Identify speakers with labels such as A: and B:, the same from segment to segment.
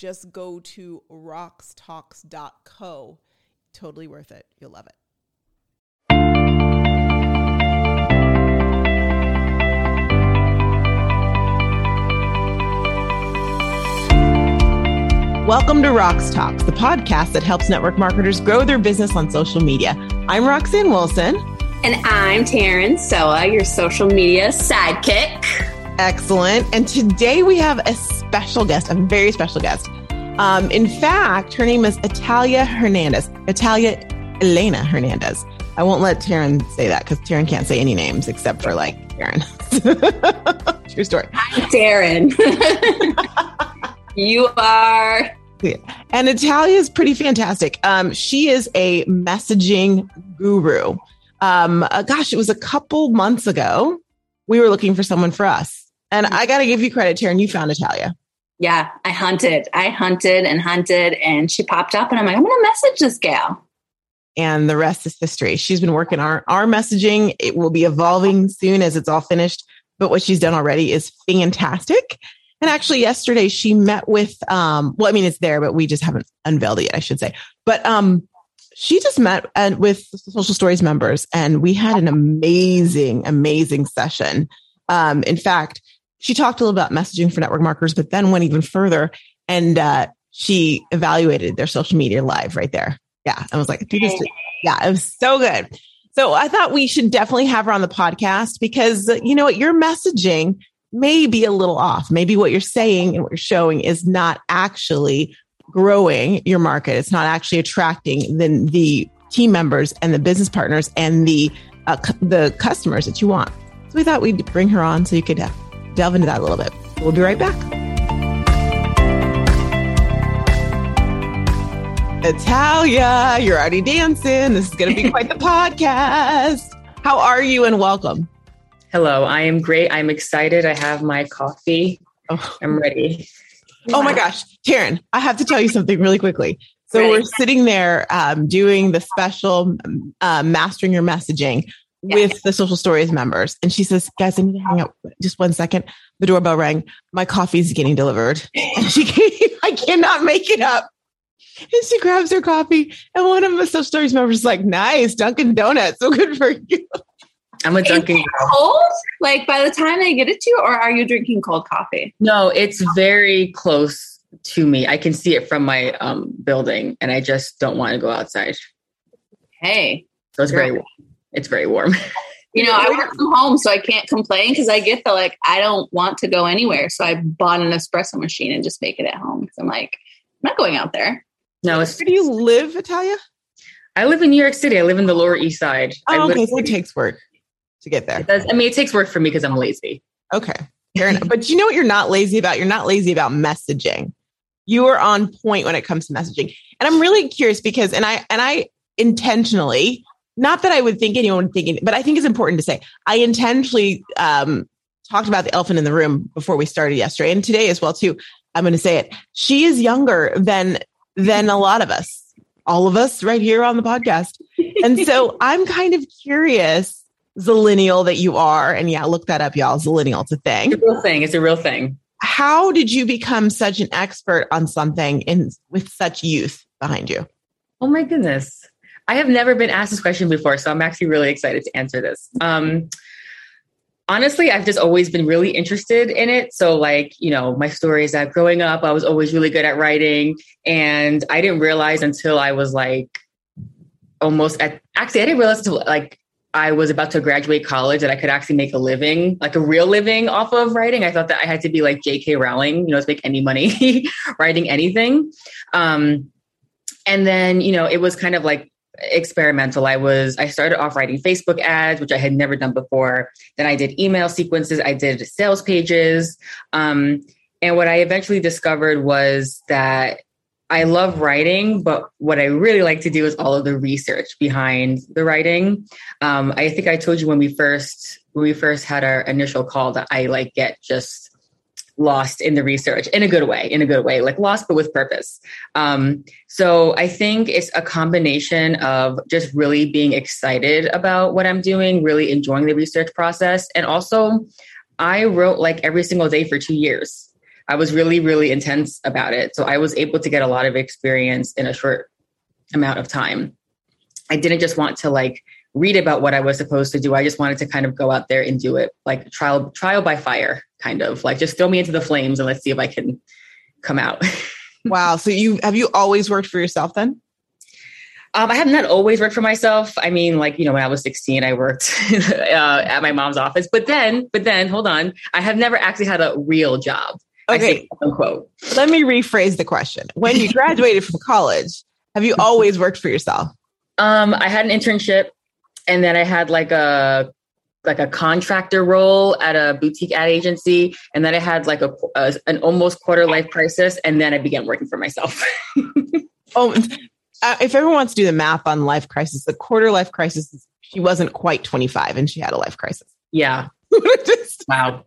A: just go to roxtalks.co. Totally worth it. You'll love it. Welcome to Rox Talks, the podcast that helps network marketers grow their business on social media. I'm Roxanne Wilson.
B: And I'm Taryn Soa, your social media sidekick.
A: Excellent. And today we have a special guest, a very special guest. Um, in fact, her name is Italia Hernandez. Italia Elena Hernandez. I won't let Taryn say that because Taryn can't say any names except for like Taryn. True story.
B: Hi, Taryn. you are
A: yeah. And Italia is pretty fantastic. Um, she is a messaging guru. Um, uh, gosh, it was a couple months ago. We were looking for someone for us. And I got to give you credit, Taryn. You found Italia.
B: Yeah, I hunted. I hunted and hunted, and she popped up, and I'm like, I'm going to message this gal.
A: And the rest is history. She's been working our our messaging. It will be evolving soon as it's all finished. But what she's done already is fantastic. And actually, yesterday she met with, um, well, I mean, it's there, but we just haven't unveiled it yet, I should say. But um, she just met uh, with Social Stories members, and we had an amazing, amazing session. Um, in fact, she talked a little about messaging for network marketers, but then went even further and uh, she evaluated their social media live right there. Yeah, I was like, yeah, it was so good. So I thought we should definitely have her on the podcast because you know what, your messaging may be a little off. Maybe what you're saying and what you're showing is not actually growing your market. It's not actually attracting the, the team members and the business partners and the uh, the customers that you want. So we thought we'd bring her on so you could uh, delve into that a little bit. We'll be right back. Italia, you're already dancing. This is going to be quite the podcast. How are you and welcome?
C: Hello, I am great. I'm excited. I have my coffee. Oh. I'm ready.
A: Oh my gosh, Taryn, I have to tell you something really quickly. So we're sitting there um, doing the special uh, mastering your messaging yeah. with the social stories members. And she says, guys, I need to hang up just one second. The doorbell rang. My coffee's getting delivered. And she came, I cannot make it up. And she grabs her coffee. And one of the social stories members is like, nice, Dunkin' Donuts. So good for you.
C: I'm a Dunkin'
B: cold. Like by the time they get it to you, or are you drinking cold coffee?
C: No, it's very close to me. I can see it from my um, building, and I just don't want to go outside.
B: Hey,
C: so it's very warm. It's very warm.
B: You know, I work from home, so I can't complain because I get the like I don't want to go anywhere. So I bought an espresso machine and just make it at home. So I'm like, I'm not going out there.
C: No, it's
A: where do you live, Italia?
C: I live in New York City. I live in the Lower East Side.
A: Oh, okay, so it takes work to get there.
C: Does, I mean, it takes work for me because I'm lazy.
A: Okay. but you know what you're not lazy about? You're not lazy about messaging. You are on point when it comes to messaging. And I'm really curious because, and I, and I intentionally, not that I would think anyone would think, but I think it's important to say, I intentionally um, talked about the elephant in the room before we started yesterday and today as well too. I'm going to say it. She is younger than, than a lot of us, all of us right here on the podcast. And so I'm kind of curious zillennial that you are. And yeah, look that up, y'all. Zillennial, it's a thing.
C: It's a real thing. It's a real thing.
A: How did you become such an expert on something in with such youth behind you?
C: Oh my goodness. I have never been asked this question before, so I'm actually really excited to answer this. Um, honestly, I've just always been really interested in it. So, like, you know, my story is that growing up, I was always really good at writing. And I didn't realize until I was like almost at, actually, I didn't realize until like I was about to graduate college that I could actually make a living, like a real living off of writing. I thought that I had to be like J.K. Rowling, you know, to make any money writing anything. Um, and then, you know, it was kind of like experimental. I was, I started off writing Facebook ads, which I had never done before. Then I did email sequences, I did sales pages. Um, and what I eventually discovered was that I love writing, but what I really like to do is all of the research behind the writing. Um, I think I told you when we first when we first had our initial call that I like get just lost in the research in a good way, in a good way, like lost but with purpose. Um, so I think it's a combination of just really being excited about what I'm doing, really enjoying the research process, and also I wrote like every single day for two years. I was really, really intense about it. So I was able to get a lot of experience in a short amount of time. I didn't just want to like read about what I was supposed to do. I just wanted to kind of go out there and do it like trial trial by fire, kind of like just throw me into the flames and let's see if I can come out.
A: wow. So you have you always worked for yourself then?
C: Um, I have not always worked for myself. I mean, like you know, when I was 16, I worked uh, at my mom's office. But then, but then, hold on, I have never actually had a real job.
A: Okay. unquote. Let me rephrase the question. When you graduated from college, have you always worked for yourself?
C: Um, I had an internship and then I had like a like a contractor role at a boutique ad agency and then I had like a, a an almost quarter life crisis and then I began working for myself.
A: oh, uh, if everyone wants to do the math on life crisis, the quarter life crisis, she wasn't quite 25 and she had a life crisis.
C: Yeah.
A: Just,
C: wow.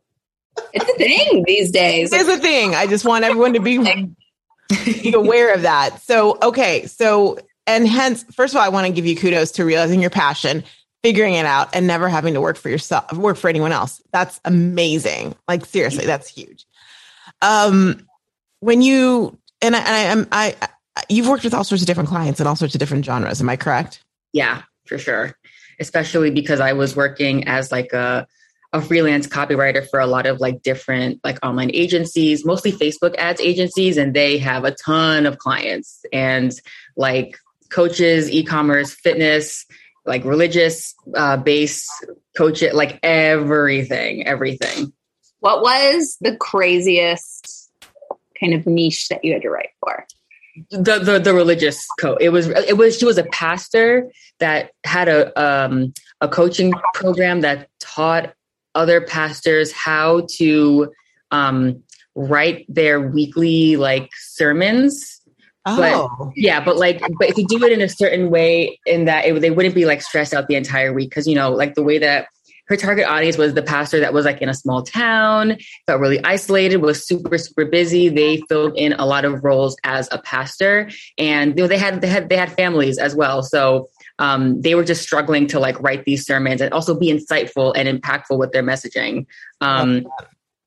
B: It's a thing these days.
A: It's a thing. I just want everyone to be, be aware of that. So, okay. So, and hence, first of all, I want to give you kudos to realizing your passion, figuring it out, and never having to work for yourself, work for anyone else. That's amazing. Like seriously, that's huge. Um, when you and I, and I, I, I you've worked with all sorts of different clients and all sorts of different genres. Am I correct?
C: Yeah, for sure. Especially because I was working as like a a freelance copywriter for a lot of like different like online agencies, mostly Facebook ads agencies, and they have a ton of clients and like coaches, e-commerce, fitness, like religious uh, base coach it like everything, everything.
B: What was the craziest kind of niche that you had to write for?
C: The the, the religious coach. It was it was she was a pastor that had a um a coaching program that taught other pastors how to um, write their weekly like sermons. Oh. But yeah, but like, but to do it in a certain way, in that it, they wouldn't be like stressed out the entire week, because you know, like the way that her target audience was the pastor that was like in a small town, felt really isolated, was super super busy. They filled in a lot of roles as a pastor, and you know, they had they had they had families as well. So um, they were just struggling to like write these sermons and also be insightful and impactful with their messaging. Um,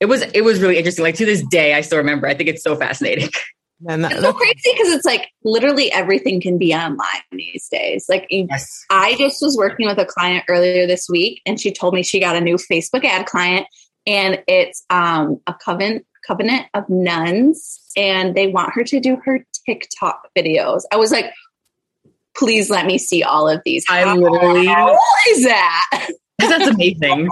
C: it was it was really interesting. Like to this day, I still remember. I think it's so fascinating.
B: Man, that, it's so crazy because it's like literally everything can be online these days. Like yes. I just was working with a client earlier this week, and she told me she got a new Facebook ad client, and it's um, a covenant covenant of nuns, and they want her to do her TikTok videos. I was like, please let me see all of these.
C: I literally
B: how is that?
C: That's amazing.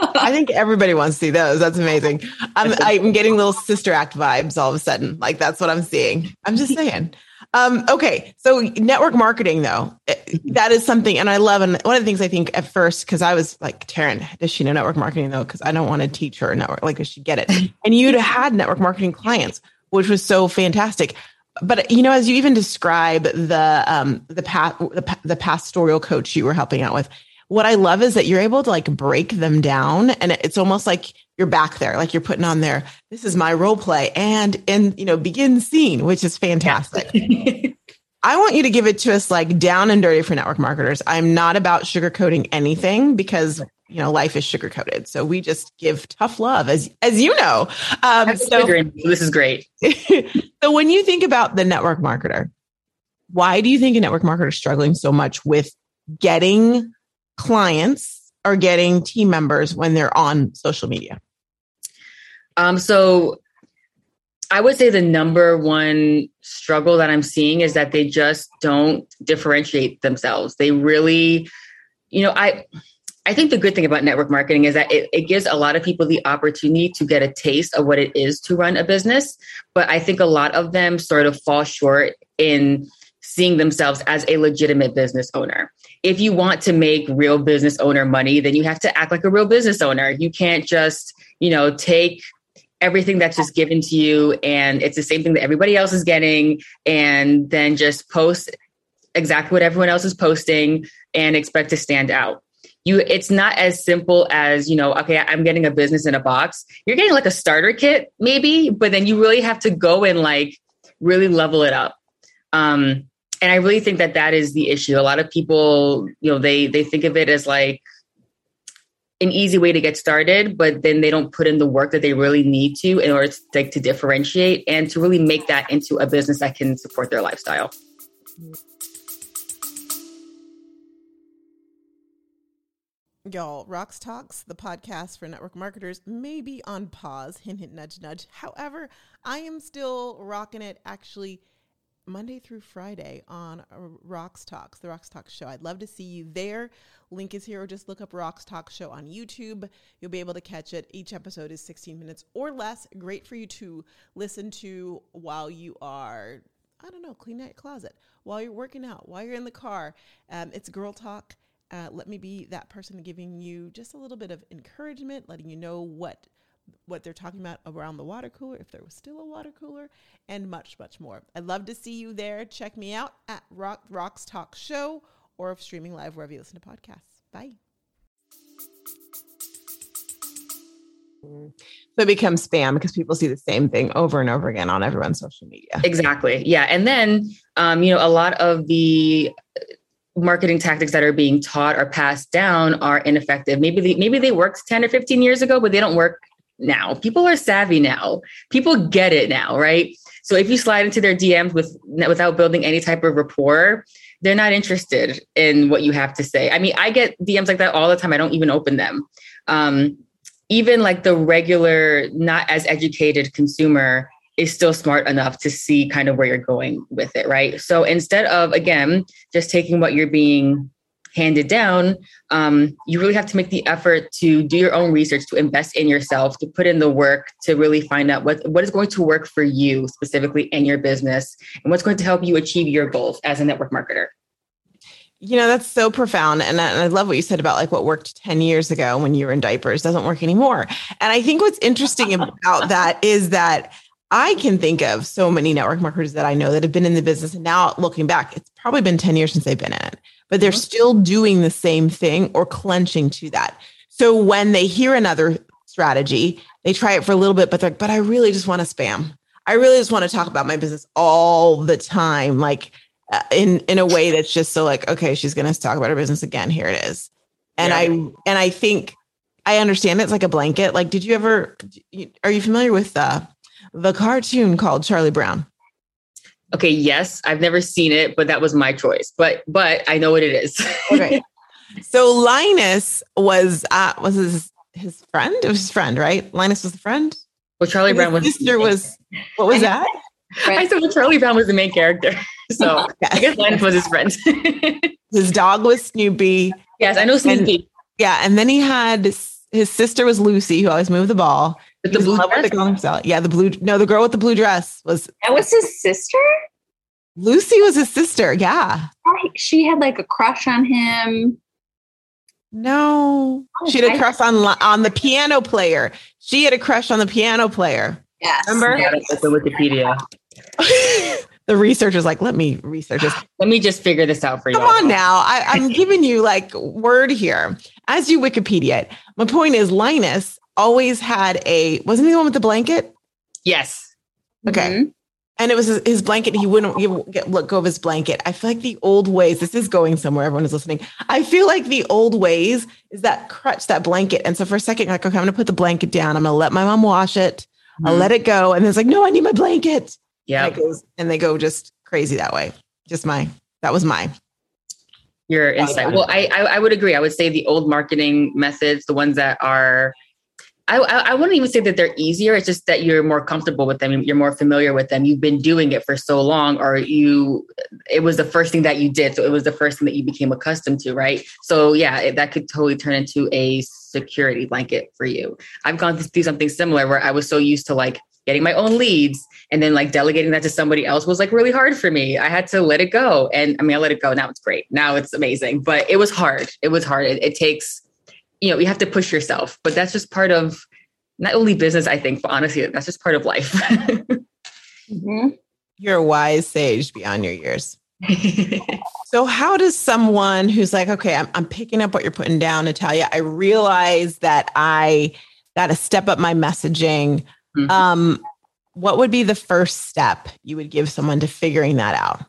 A: I think everybody wants to see those. That's amazing. I'm I'm getting little sister act vibes all of a sudden. Like that's what I'm seeing. I'm just saying. Um, okay, so network marketing though, eh, that is something, and I love. And one of the things I think at first, because I was like, Taryn, does she know network marketing though? Because I don't want to teach her network. Like, does she get it? And you'd had network marketing clients, which was so fantastic but you know, as you even describe the um, the, pa- the the pastoral coach you were helping out with, what I love is that you're able to like break them down, and it's almost like you're back there, like you're putting on there. This is my role play, and and you know, begin scene, which is fantastic. I want you to give it to us like down and dirty for network marketers. I'm not about sugarcoating anything because you know life is sugarcoated. so we just give tough love as as you know
C: um, so, this is great
A: so when you think about the network marketer why do you think a network marketer is struggling so much with getting clients are getting team members when they're on social media
C: um so I would say the number one struggle that I'm seeing is that they just don't differentiate themselves. They really, you know, I I think the good thing about network marketing is that it, it, gives a lot of people the opportunity to get a taste of what it is to run a business. But I think a lot of them sort of fall short in seeing themselves as a legitimate business owner. If you want to make real business owner money, then you have to act like a real business owner. You can't just, you know, take everything that's just given to you and it's the same thing that everybody else is getting and then just post exactly what everyone else is posting and expect to stand out. You it's not as simple as you know okay i'm getting a business in a box. You're getting like a starter kit maybe but then you really have to go and like really level it up. Um and i really think that that is the issue a lot of people you know they they think of it as like an easy way to get started but then they don't put in the work that they really need to in order to like to differentiate and to really make that into a business that can support their lifestyle
A: Y'all, Rox Talks, the podcast for network marketers, may be on pause. Hint, hint, nudge, nudge. However, I am still rocking it actually Monday through Friday on uh, Rox Talks, the Rox Talks show. I'd love to see you there. Link is here, or just look up Rox Talk show on YouTube. You'll be able to catch it. Each episode is 16 minutes or less. Great for you to listen to while you are, I don't know, cleaning out your closet, while you're working out, while you're in the car. Um, it's Girl Talk uh, let me be that person giving you just a little bit of encouragement, letting you know what what they're talking about around the water cooler, if there was still a water cooler, and much, much more. I'd love to see you there. Check me out at Rock, Rox Talk Show or streaming live wherever you listen to podcasts. Bye. So it becomes spam because people see the same thing over and over again on everyone's social media.
C: Exactly. Yeah. And then, um, you know, a lot of the marketing tactics that are being taught or passed down are ineffective. Maybe they, maybe they worked 10 or 15 years ago, but they don't work now. People are savvy now. People get it now, right? So if you slide into their DMs with without building any type of rapport, they're not interested in what you have to say. I mean, I get DMs like that all the time. I don't even open them. Um, even like the regular, not as educated consumer is still smart enough to see kind of where you're going with it, right? So instead of, again, just taking what you're being handed down, um, you really have to make the effort to do your own research, to invest in yourself, to put in the work to really find out what, what is going to work for you specifically in your business and what's going to help you achieve your goals as a network marketer.
A: You know, that's so profound. And I, and I, love what you said about like what worked 10 years ago when you were in diapers doesn't work anymore. And I think what's interesting about that is that I can think of so many network marketers that I know that have been in the business. And now looking back, it's probably been 10 years since they've been in it, but they're mm-hmm. still doing the same thing or clenching to that. So when they hear another strategy, they try it for a little bit, but they're like, but I really just want to spam. I really just want to talk about my business all the time, like uh, in in a way that's just so like, okay, she's going to talk about her business again. Here it is, and yeah. I and I think I understand it's like a blanket. Like, did you ever? Are you familiar with uh, the cartoon called Charlie Brown?
C: Okay, yes, I've never seen it, but that was my choice. But but I know what it is. okay.
A: So Linus was uh was his his friend? It was his friend, right? Linus was the friend?
C: Well, Charlie Brown was
A: sister was what was that?
C: I said well, Charlie Brown was the main character. So okay. I guess Linus was his friend.
A: his dog was Snoopy.
C: Yes, I know Snoopy.
A: And, yeah, and then he had his sister was Lucy, who always moved the ball.
C: With the blue dress?
A: The yeah, the blue. No, the girl with the blue dress was.
B: That was his sister.
A: Lucy was his sister. Yeah.
B: She had like a crush on him.
A: No, oh, she had a crush on on the piano player. She had a crush on the piano player.
B: Yes.
A: Remember?
C: Yeah, the Wikipedia.
A: the researcher's like, let me research this.
C: Let me just figure this out for you.
A: Come on now. I, I'm giving you like word here. As you Wikipedia it. My point is Linus always had a wasn't he the one with the blanket?
C: Yes.
A: Okay. Mm-hmm. And it was his, his, blanket. He wouldn't get, let go of his blanket. I feel like the old ways, this is going somewhere. Everyone is listening. I feel like the old ways is that crutch, that blanket. And so for a second, like, okay, I'm to put the blanket down. I'm to let my mom wash it. Mm-hmm. I'll let it go. And it's like, no, I need my blanket.
C: Yeah.
A: And, and they go just crazy that way. Just my, that was my
C: your insight. Well, I, I, I would agree. I would say the old marketing methods, the ones that are I, I wouldn't even say that they're easier. It's just that you're more comfortable with them. You're more familiar with them. You've been doing it for so long, or you, it was the first thing that you did. So it was the first thing that you became accustomed to, right? So yeah, it, that could totally turn into a security blanket for you. I've gone through something similar where I was so used to like getting my own leads and then like delegating that to somebody else was like really hard for me. I had to let it go. And I mean, I let it go. Now it's great. Now it's amazing, but it was hard. It was hard. It, it takes you know you have to push yourself but that's just part of not only business, I think, but honestly, that's just part of life.
A: mm-hmm. You're a wise sage beyond your years. so, how does someone who's like, okay, I'm, I'm picking up what you're putting down, Natalia, I realize that I got to step up my messaging. Mm-hmm. Um, what would be the first step you would give someone to figuring that out?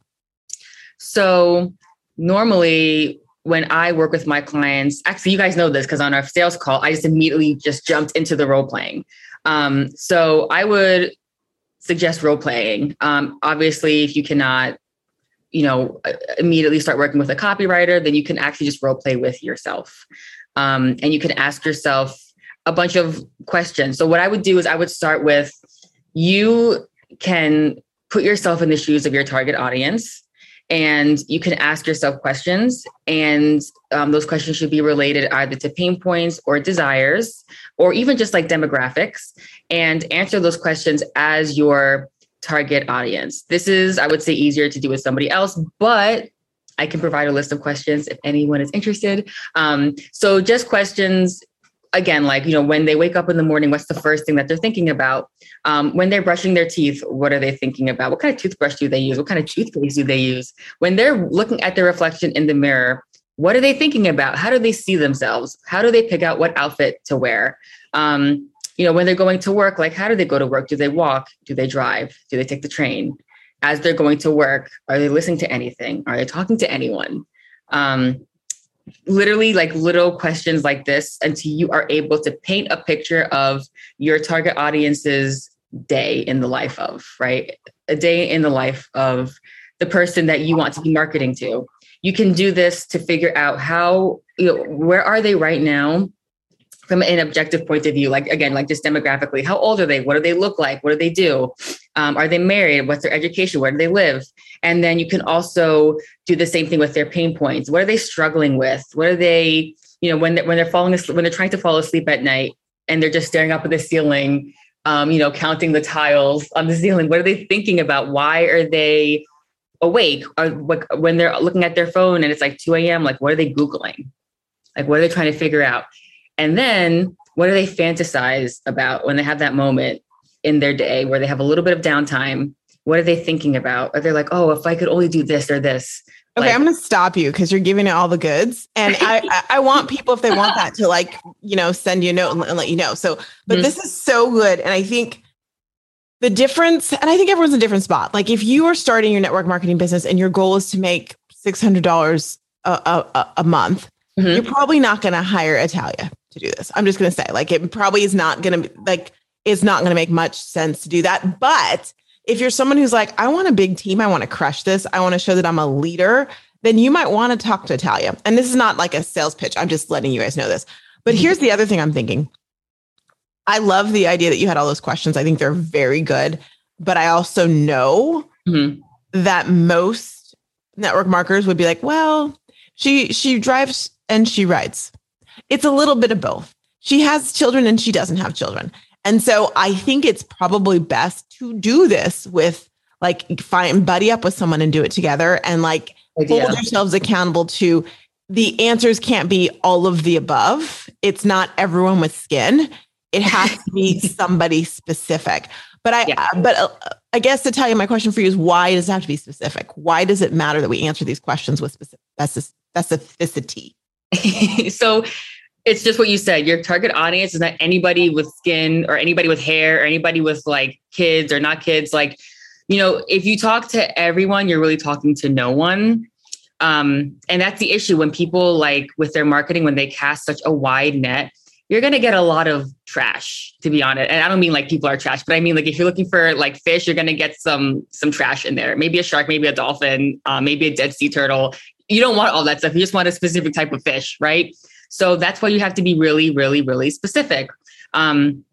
C: So, normally when I work with my clients, actually, you guys know this because on our sales call, I just immediately just jumped into the role playing. Um, so I would suggest role playing. Um, obviously, if you cannot, you know, immediately start working with a copywriter, then you can actually just role play with yourself, um, and you can ask yourself a bunch of questions. So what I would do is I would start with you can put yourself in the shoes of your target audience and you can ask yourself questions and um, those questions should be related either to pain points or desires or even just like demographics and answer those questions as your target audience. This is i would say easier to do with somebody else but i can provide a list of questions if anyone is interested. Um, so just questions again, like, you know, when they wake up in the morning, what's the first thing that they're thinking about? Um, when they're brushing their teeth, what are they thinking about? What kind of toothbrush do they use? What kind of toothpaste do they use? When they're looking at their reflection in the mirror, what are they thinking about? How do they see themselves? How do they pick out what outfit to wear? Um, you know, when they're going to work, like, how do they go to work? Do they walk? Do they drive? Do they take the train? As they're going to work, are they listening to anything? Are they talking to anyone? Um, literally like little questions like this until you are able to paint a picture of your target audience's day in the life of, right? A day in the life of the person that you want to be marketing to. You can do this to figure out how, you know, where are they right now? from an objective point of view, like again, like just demographically, how old are they? What do they look like? What do they do? Um, are they married? What's their education? Where do they live? And then you can also do the same thing with their pain points. What are they struggling with? What are they, you know, when they're, when they're falling asleep, when they're trying to fall asleep at night and they're just staring up at the ceiling, um, you know, counting the tiles on the ceiling. What are they thinking about? Why are they awake? Or when they're looking at their phone and it's like 2 a.m., like what are they Googling? Like what are they trying to figure out? And then what do they fantasize about when they have that moment in their day where they have a little bit of downtime? What are they thinking about? Are they like, oh, if I could only do this or this?
A: Okay, like, I'm going to stop you because you're giving it all the goods, and I, I want people if they want that to like you know send you a note and, and let you know. So, but mm-hmm. this is so good, and I think the difference, and I think everyone's in a different spot. Like if you are starting your network marketing business and your goal is to make six hundred dollars a, a, a month, mm-hmm. you're probably not going to hire Italia to do this. I'm just going to say, like, it probably is not going to like, it's not going to make much sense to do that. But if you're someone who's like, I want a big team, I want to crush this, I want to show that I'm a leader, then you might want to talk to Italia. And this is not like a sales pitch. I'm just letting you guys know this. But here's the other thing I'm thinking. I love the idea that you had all those questions. I think they're very good. But I also know mm-hmm. that most network marketers would be like, well, she she drives and she rides. It's a little bit of both. She has children and she doesn't have children. And so I think it's probably best to do this with like find buddy up with someone and do it together and like Idea. hold yourselves accountable to the answers can't be all of the above. It's not everyone with skin. It has to be somebody specific. But I, yeah. but uh, I guess to tell you, my question for you is why does it have to be specific? Why does it matter that we answer these questions with specificity?
C: so it's just what you said. Your target audience is not anybody with skin or anybody with hair or anybody with like kids or not kids. Like, you know, if you talk to everyone, you're really talking to no one. Um, and that's the issue when people like with their marketing, when they cast such a wide net, you're going to get a lot of trash to be honest and i don't mean like people are trash but i mean like if you're looking for like fish you're going to get some some trash in there maybe a shark maybe a dolphin uh, maybe a dead sea turtle you don't want all that stuff. You just want a specific type of fish, right? So that's why you have to be really, really, really specific. Um,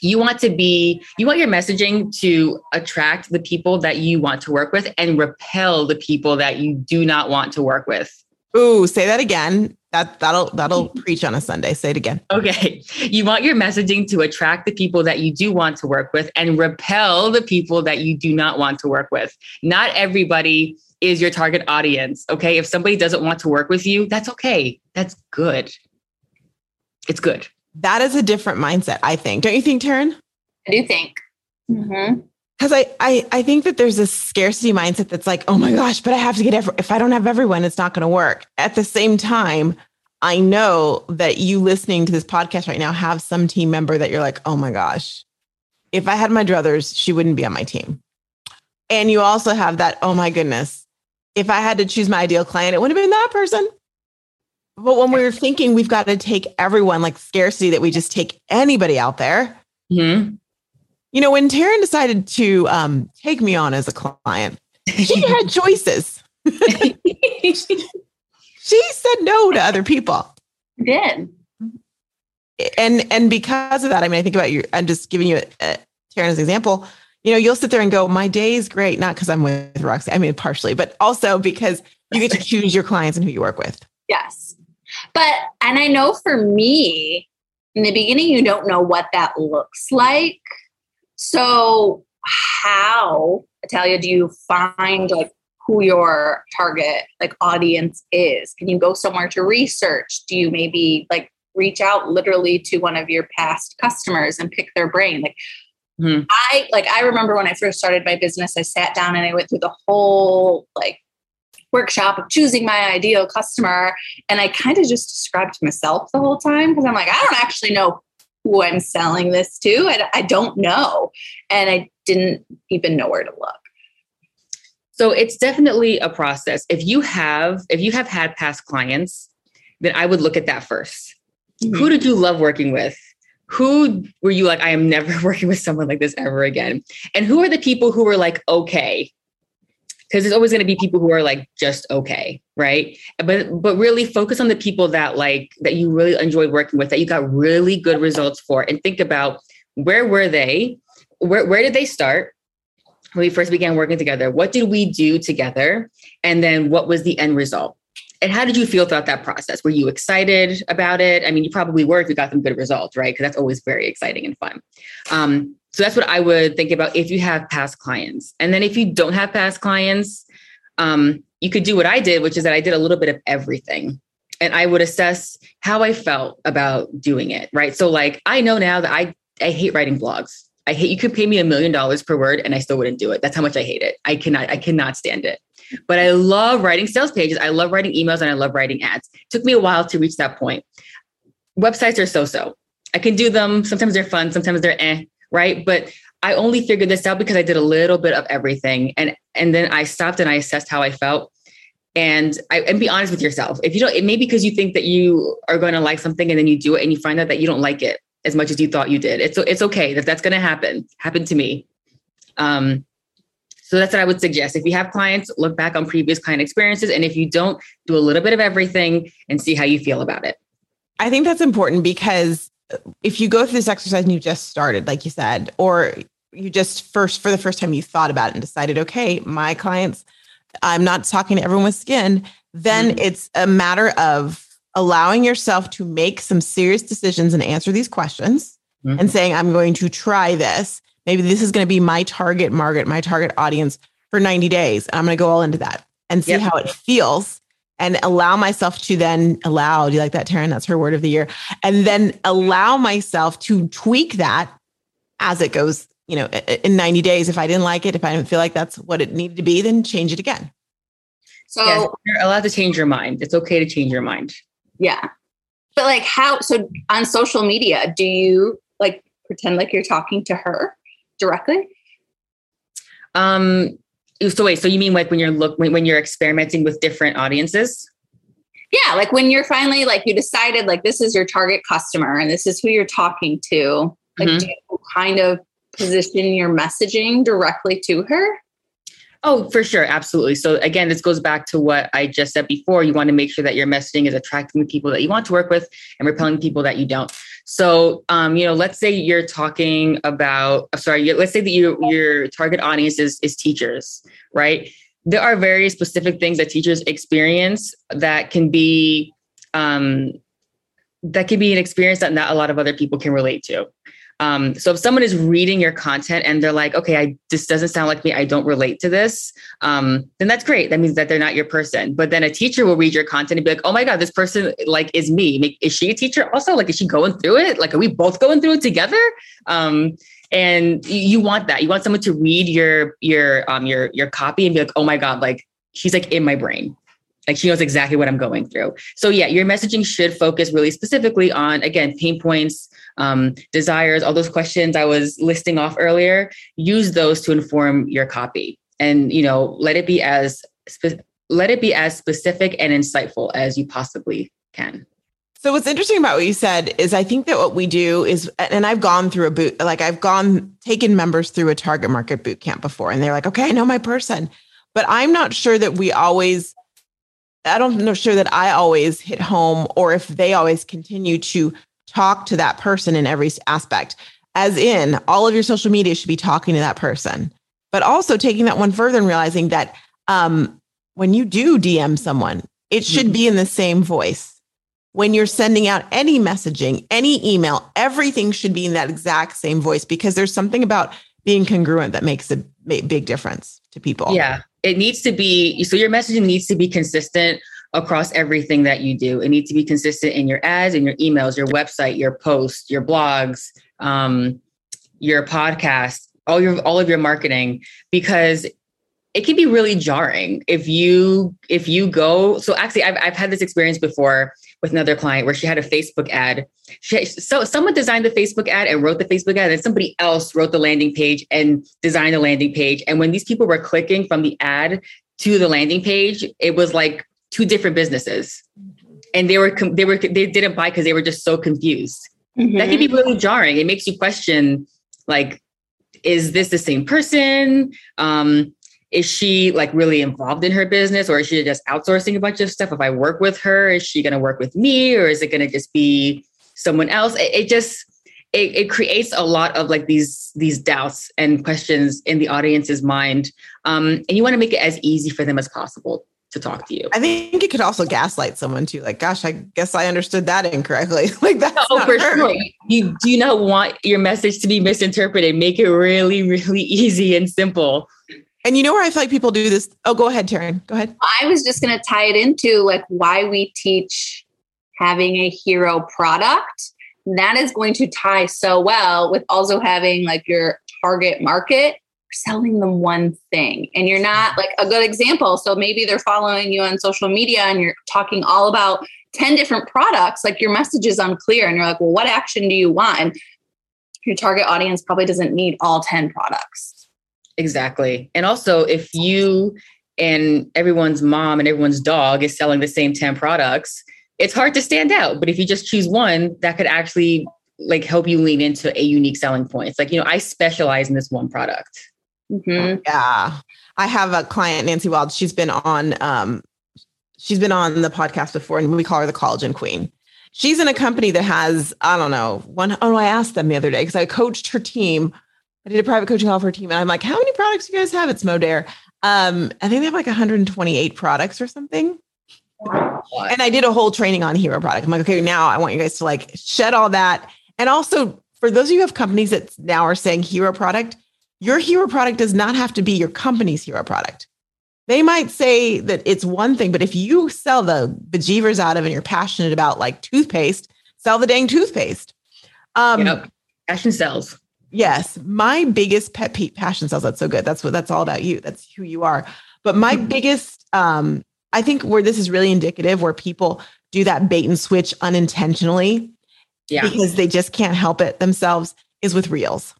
C: you want to be, you want your messaging to attract the people that you want to work with and repel the people that you do not want to work with.
A: Ooh, say that again. That that'll that'll preach on a Sunday. Say it again.
C: Okay. You want your messaging to attract the people that you do want to work with and repel the people that you do not want to work with. Not everybody is your target audience. Okay. If somebody doesn't want to work with you, that's okay. That's good. It's good.
A: that is a different mindset, I think. Don't you think, Taryn?
B: I do think. Mm-hmm
A: because I, I I think that there's a scarcity mindset that's like, oh my gosh, but I have to get every, if I don't have everyone, it's not going to work. At the same time, I know that you listening to this podcast right now have some team member that you're like, oh my gosh, if I had my druthers, she wouldn't be on my team. And you also have that, oh my goodness, if I had to choose my ideal client, it would have been that person. But when we are thinking we've got to take everyone, like scarcity, that we just take anybody out there. Mm-hmm you know, when Taryn decided to um, take me on as a client, she had choices. she said no to other people.
B: Did.
A: And and because of that, I mean, I think about you. I'm just giving you a, a, Taryn as an example. You know, you'll sit there and go, "My day is great," not because I'm with Roxy. I mean, partially, but also because you get to choose your clients and who you work with.
B: Yes, but and I know for me, in the beginning, you don't know what that looks like so, how, Italia, do you find like who your target like audience is? Can you go somewhere to research? Do you maybe like reach out literally to one of your past customers and pick their brain? Like mm-hmm. I like I remember when I first started my business, I sat down and I went through the whole like workshop of choosing my ideal customer. And I kind of just described to myself the whole time because I'm like, I don't actually know who I'm selling this to. I, I don't know. And I didn't even know where to look.
C: So it's definitely a process. If you have, if you have had past clients, then I would look at that 1st mm-hmm. Who did you love working with? Who were you like, I am never working with someone like this ever again? And who are the people who were like, okay, because there's always going to be people who are like just okay right? But but really focus on the people that like that you really enjoyed working with that you got really good results for and think about where were they? Where, where did they start when we first began working together? What did we do together? And then what was the end result and how did you feel throughout that process were you excited about it i mean you probably were if you got some good results right because that's always very exciting and fun um, so that's what I would think about if you have past clients. And then if you don't have past clients, um, you could do what I did, which is that I did a little bit of everything. And I would assess how I felt about doing it. Right. So like I know now that I I hate writing blogs. I hate you could pay me a million dollars per word and I still wouldn't do it. That's how much I hate it. I cannot, I cannot stand it. But I love writing sales pages. I love writing emails and I love writing ads. It took me a while to reach that point. Websites are so-so. I can do them. Sometimes they're fun, sometimes they're eh right? But I only figured this out because I did a little bit of everything. And and then I stopped and I assessed how I felt. And I and be honest with yourself. If you don't, it may be because you think that you are going to like something and then you do it and you find out that you don't like it as much as you thought you did. It's it's okay that that's going to happen. Happened to me. Um, so that's what I would suggest. If you have clients, look back on previous client experiences, and if you don't, do a little bit of everything and see how you feel about it.
A: I think that's important because if you go through this exercise and you just started, like you said, or you just first for the first time you thought about it and decided, okay, my clients, I'm not talking to everyone with skin, then mm-hmm. it's a matter of allowing yourself to make some serious decisions and answer these questions mm-hmm. and saying, I'm going to try this. Maybe this is going to be my target market, my target audience for 90 days. I'm going to go all into that and see yep. how it feels and allow myself to then allow, do you like that, Taryn? That's her word of the year. And then allow myself to tweak that as it goes, you know, in 90 days. If I didn't like it, if I didn't feel like that's what it needed to be, then change it again.
C: So yes, you're allowed to change your mind. It's okay to change your mind.
B: Yeah. But like how, so on social media, do you like pretend like you're talking to her directly?
C: Um, so wait, so you mean like when you're look when, when you're experimenting with different audiences?
B: Yeah, like when you're finally like you decided like this is your target customer and this is who you're talking to. Like mm-hmm. do you kind of position your messaging directly to her?
C: Oh, for sure. Absolutely. So again, this goes back to what I just said before. You want to make sure that your messaging is attracting the people that you want to work with and repelling people that you don't. So, um, you know, let's say you're talking about, uh, sorry, let's say that you, your target audience is, is teachers, right? There are very specific things that teachers experience that can be, um, that can be an experience that not a lot of other people can relate to. Um, so if someone is reading your content and they're like, okay, I this doesn't sound like me, I don't relate to this, um, then that's great. That means that they're not your person. But then a teacher will read your content and be like, oh my God, this person like is me. Is she a teacher also? Like, is she going through it? Like, are we both going through it together? Um, and you want that. You want someone to read your your um your your copy and be like, oh my God, like she's like in my brain. Like she knows exactly what I'm going through. So yeah, your messaging should focus really specifically on again pain points, um, desires, all those questions I was listing off earlier. Use those to inform your copy, and you know let it be as spe- let it be as specific and insightful as you possibly can.
A: So what's interesting about what you said is I think that what we do is and I've gone through a boot like I've gone taken members through a target market boot camp before and they're like okay I know my person but I'm not sure that we always I don't know sure that I always hit home or if they always continue to talk to that person in every aspect. As in, all of your social media should be talking to that person, but also taking that one further and realizing that um, when you do DM someone, it should mm-hmm. be in the same voice. When you're sending out any messaging, any email, everything should be in that exact same voice because there's something about being congruent that makes a big difference to people.
C: Yeah it needs to be so your messaging needs to be consistent across everything that you do. It needs to be consistent in your ads, in your emails, your website, your posts, your blogs, um, your podcast, all your all of your marketing, because it can be really jarring if you if you go. So actually, I've I've had this experience before with another client where she had a Facebook ad. She, so someone designed the Facebook ad and wrote the Facebook ad, and somebody else wrote the landing page and designed the landing page. And when these people were clicking from the ad to the landing page, it was like two different businesses, and they were they were they didn't buy because they were just so confused. Mm-hmm. That can be really jarring. It makes you question, like, is this the same person? Um, is she like really involved in her business or is she just outsourcing a bunch of stuff? If i work with her is she going to work with me or is it going to just be someone else? It, it just it, it, creates a lot of like these these doubts and questions in the audience's mind um, and you want to make it as easy for them as possible to talk to you.
A: I think it could also gaslight someone too like gosh i guess i understood that incorrectly. Like that
C: oh for her. sure. You do not want your message to be misinterpreted? Make it really really easy and simple
A: and you know where I feel like people do this? Oh, go ahead, Taryn. Go ahead.
B: I was just going to tie it into like why we teach having a hero product. That is going to tie so well with also having like your target market selling them one thing and you're not like a good example so maybe they're following you on social media and you're talking all about 10 different products like your message is unclear and you're like well what action do you want and your target audience probably doesn't need all 10 products
C: Exactly. And also, if you and everyone's mom and everyone's dog is selling the same 10 products, it's hard to stand out. But if you just choose one, that could actually like help you lean into a unique selling point. It's like, you know, I specialize in this one product.
A: Mm-hmm. Yeah. I have a client, Nancy Wild. She's been on um, she's been on the podcast before, and we call her the collagen queen. She's in a company that has, I don't know, one. Oh, I asked them the other day because I coached her team I did a private coaching call for a team, and I'm like, "How many products do you guys have?" It's Modere. Um, I think they have like 128 products or something. And I did a whole training on hero product. I'm like, okay, now I want you guys to like shed all that. And also, for those of you who have companies that now are saying hero product, your hero product does not have to be your company's hero product. They might say that it's one thing, but if you sell the bejeevers out of and you're passionate about like toothpaste, sell the dang toothpaste.
C: Um, yep. Passion sells.
A: Yes, my biggest pet peeve, passion sells. That's so good. That's what that's all about you. That's who you are. But my mm-hmm. biggest, um, I think where this is really indicative, where people do that bait and switch unintentionally, yeah. because they just can't help it themselves, is with reels.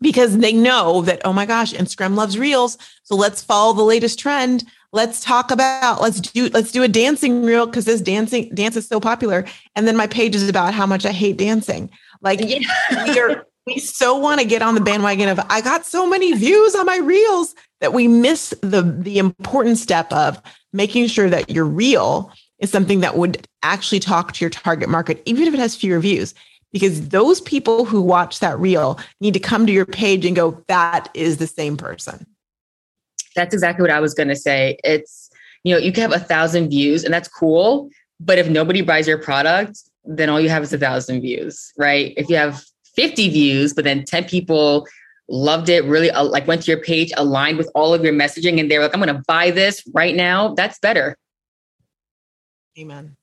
A: Because they know that, oh my gosh, Instagram loves reels. So let's follow the latest trend. Let's talk about, let's do, let's do a dancing reel because this dancing dance is so popular. And then my page is about how much I hate dancing. Like yeah. we are we so want to get on the bandwagon of I got so many views on my reels that we miss the the important step of making sure that your reel is something that would actually talk to your target market, even if it has fewer views. Because those people who watch that reel need to come to your page and go, that is the same person.
C: That's exactly what I was going to say. It's, you know, you can have a thousand views and that's cool. But if nobody buys your product, then all you have is a thousand views, right? If you have 50 views, but then 10 people loved it, really uh, like went to your page, aligned with all of your messaging, and they're like, I'm going to buy this right now. That's better.
A: Amen.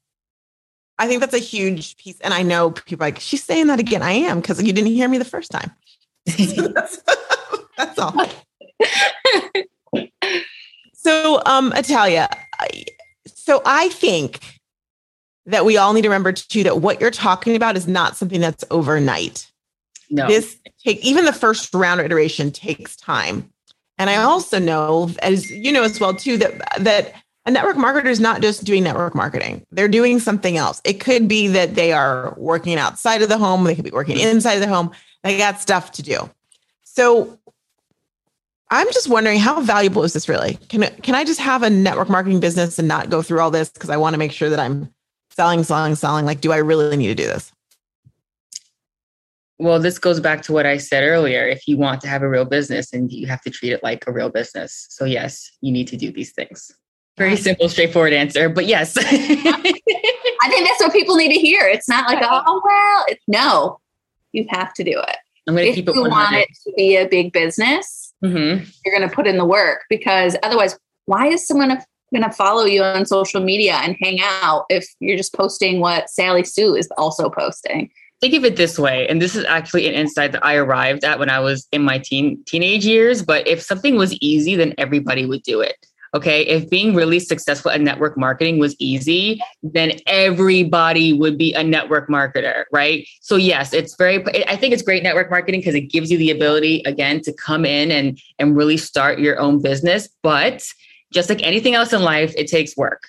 A: I think that's a huge piece. And I know people like, she's saying that again. I am because you didn't hear me the first time. that's, that's all. so, um, Italia, so I think that we all need to remember too that what you're talking about is not something that's overnight.
C: No.
A: This take even the first round iteration takes time. And I mm-hmm. also know, as you know as well too, that that a network marketer is not just doing network marketing. They're doing something else. It could be that they are working outside of the home, they could be working mm-hmm. inside of the home. They got stuff to do. So I'm just wondering how valuable is this really? Can can I just have a network marketing business and not go through all this because I want to make sure that I'm selling, selling, selling? Like, do I really need to do this?
C: Well, this goes back to what I said earlier. If you want to have a real business, and you have to treat it like a real business. So yes, you need to do these things. Very simple, straightforward answer, but yes. I
B: think that's what people need to hear. It's not like, oh well, it's no. You have to do it.
C: I'm going to keep it.
B: If you want it to be a big business. Mm-hmm. You're going to put in the work because otherwise, why is someone going to follow you on social media and hang out if you're just posting what Sally Sue is also posting?
C: Think of it this way, and this is actually an insight that I arrived at when I was in my teen teenage years. But if something was easy, then everybody would do it. Okay. If being really successful at network marketing was easy, then everybody would be a network marketer, right? So, yes, it's very, I think it's great network marketing because it gives you the ability, again, to come in and, and really start your own business. But just like anything else in life, it takes work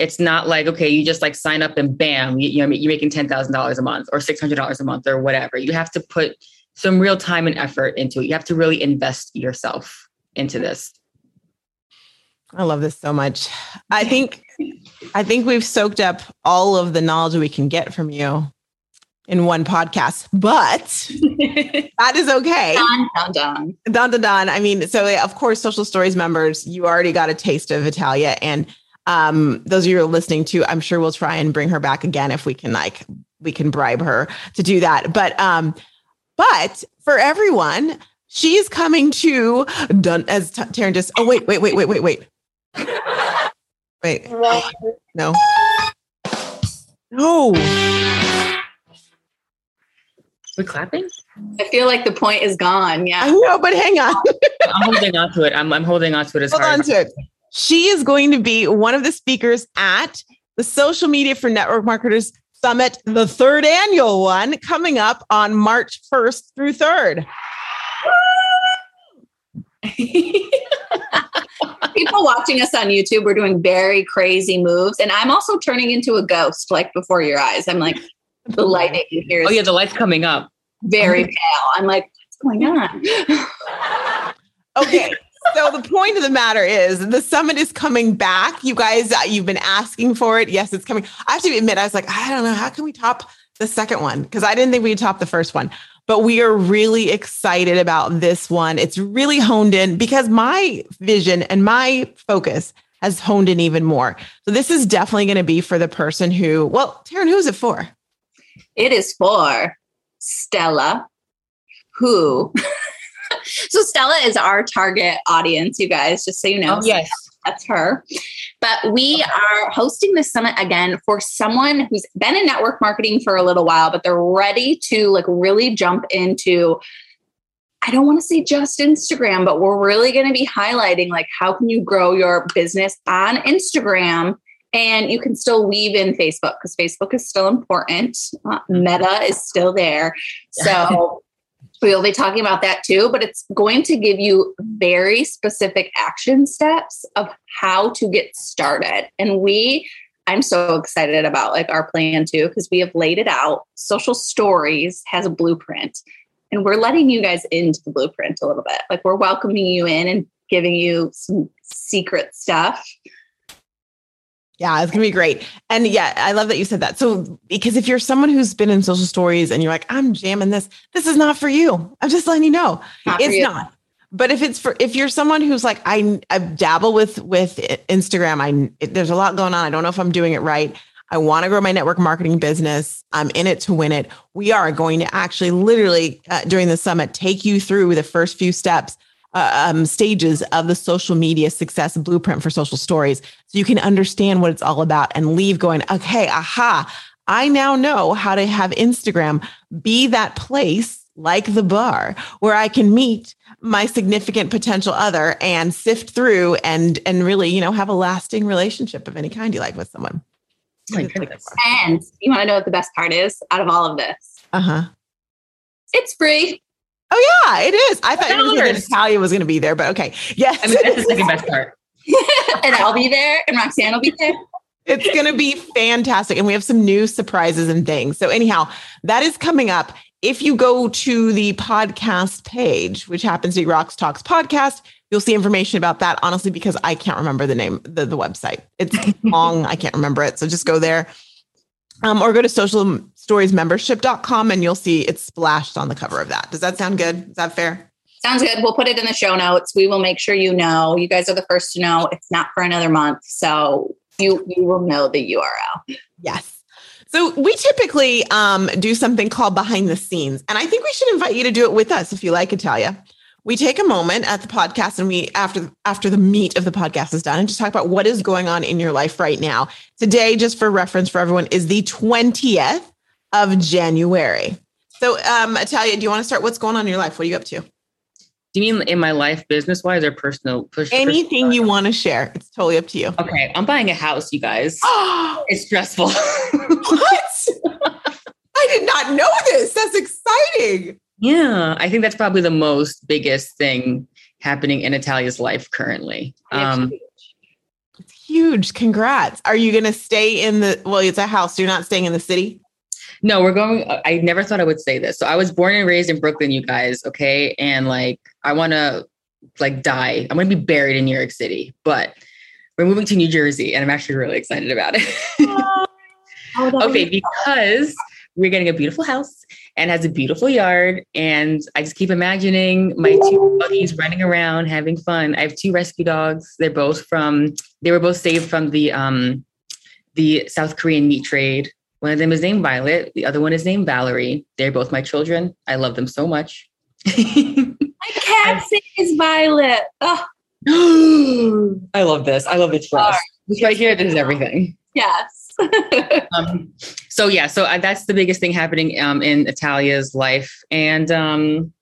C: it's not like okay you just like sign up and bam you, you know you're making $10000 a month or $600 a month or whatever you have to put some real time and effort into it you have to really invest yourself into this
A: i love this so much i think i think we've soaked up all of the knowledge we can get from you in one podcast, but that is okay.
B: Dun, dun, dun.
A: Dun, dun, dun. I mean, so of course, Social Stories members, you already got a taste of Italia. And um, those of you who are listening to, I'm sure we'll try and bring her back again if we can like we can bribe her to do that. But um, but for everyone, she's coming to done as T- Taryn just. Oh wait, wait, wait, wait, wait, wait, wait. No, no.
C: We're clapping.
B: I feel like the point is gone. Yeah. I
A: know, but hang on.
C: I'm holding on to it. I'm, I'm holding on to it as
A: Hold
C: hard
A: on to it. She is going to be one of the speakers at the Social Media for Network Marketers Summit, the third annual one, coming up on March 1st through 3rd.
B: People watching us on YouTube, we're doing very crazy moves. And I'm also turning into a ghost, like before your eyes. I'm like, the lighting here.
C: Oh, yeah, the light's coming up.
B: Very mm-hmm. pale. I'm like, what's going on?
A: okay so the point of the matter is the summit is coming back. You guys, uh, you've been asking for it. Yes, it's coming. I have to admit, I was like, I don't know, how can we top the second one? Because I didn't think we'd top the first one. But we are really excited about this one. It's really honed in because my vision and my focus has honed in even more. So this is definitely going to be for the person who, well, Taryn, who's it for?
B: It is for Stella, who so Stella is our target audience, you guys, just so you know.
C: Oh, yes.
B: That's her. But we are hosting this summit again for someone who's been in network marketing for a little while, but they're ready to like really jump into I don't want to say just Instagram, but we're really going to be highlighting like how can you grow your business on Instagram and you can still weave in Facebook because Facebook is still important. Uh, Meta is still there. So We'll be talking about that too, but it's going to give you very specific action steps of how to get started. And we, I'm so excited about like our plan too, because we have laid it out. Social Stories has a blueprint, and we're letting you guys into the blueprint a little bit. Like we're welcoming you in and giving you some secret stuff
A: yeah, it's gonna be great. And yeah, I love that you said that. So because if you're someone who's been in social stories and you're like, I'm jamming this, this is not for you. I'm just letting you know. Not it's not. But if it's for if you're someone who's like, I I dabble with with Instagram, I there's a lot going on. I don't know if I'm doing it right. I want to grow my network marketing business. I'm in it to win it. We are going to actually, literally, uh, during the summit, take you through the first few steps, uh, um, stages of the social media success blueprint for social stories. So you can understand what it's all about and leave going, okay, aha, I now know how to have Instagram be that place like the bar where I can meet my significant potential other and sift through and and really, you know, have a lasting relationship of any kind you like with someone.
B: Oh and you want to know what the best part is out of all of this?
A: Uh-huh.
B: It's free.
A: Oh yeah, it is. I thought you that Natalia was going to be there, but okay. Yes.
C: I mean, that's the second best part.
B: and I'll be there and Roxanne will be there.
A: It's going to be fantastic. And we have some new surprises and things. So, anyhow, that is coming up. If you go to the podcast page, which happens to be Rox Talks Podcast, you'll see information about that. Honestly, because I can't remember the name, the, the website. It's long. I can't remember it. So just go there. Um, or go to socialstoriesmembership.com and you'll see it's splashed on the cover of that. Does that sound good? Is that fair?
B: Sounds good. We'll put it in the show notes. We will make sure you know. You guys are the first to know. It's not for another month. So you you will know the URL.
A: Yes. So we typically um, do something called behind the scenes, and I think we should invite you to do it with us if you like, Italia. We take a moment at the podcast, and we after after the meat of the podcast is done, and just talk about what is going on in your life right now. Today, just for reference for everyone, is the twentieth of January. So, um, Italia, do you want to start? What's going on in your life? What are you up to?
C: Do you mean in my life, business wise, or personal?
A: Anything personal you want to share. It's totally up to you.
C: Okay, I'm buying a house, you guys. it's stressful.
A: what? I did not know this. That's exciting.
C: Yeah, I think that's probably the most biggest thing happening in Italia's life currently. Um,
A: it's huge. Congrats. Are you going to stay in the? Well, it's a house. You're not staying in the city.
C: No, we're going. I never thought I would say this. So I was born and raised in Brooklyn, you guys. Okay. And like, I want to like die. I'm going to be buried in New York City, but we're moving to New Jersey and I'm actually really excited about it. oh, okay. Because we're getting a beautiful house and has a beautiful yard. And I just keep imagining my two buddies running around having fun. I have two rescue dogs. They're both from, they were both saved from the, um, the South Korean meat trade. One of them is named Violet. The other one is named Valerie. They're both my children. I love them so much.
B: my cat is Violet. Oh.
C: I love this. I love the trust. This right here, this is everything.
B: Yes.
C: um, so yeah, so uh, that's the biggest thing happening um, in Italia's life, and um,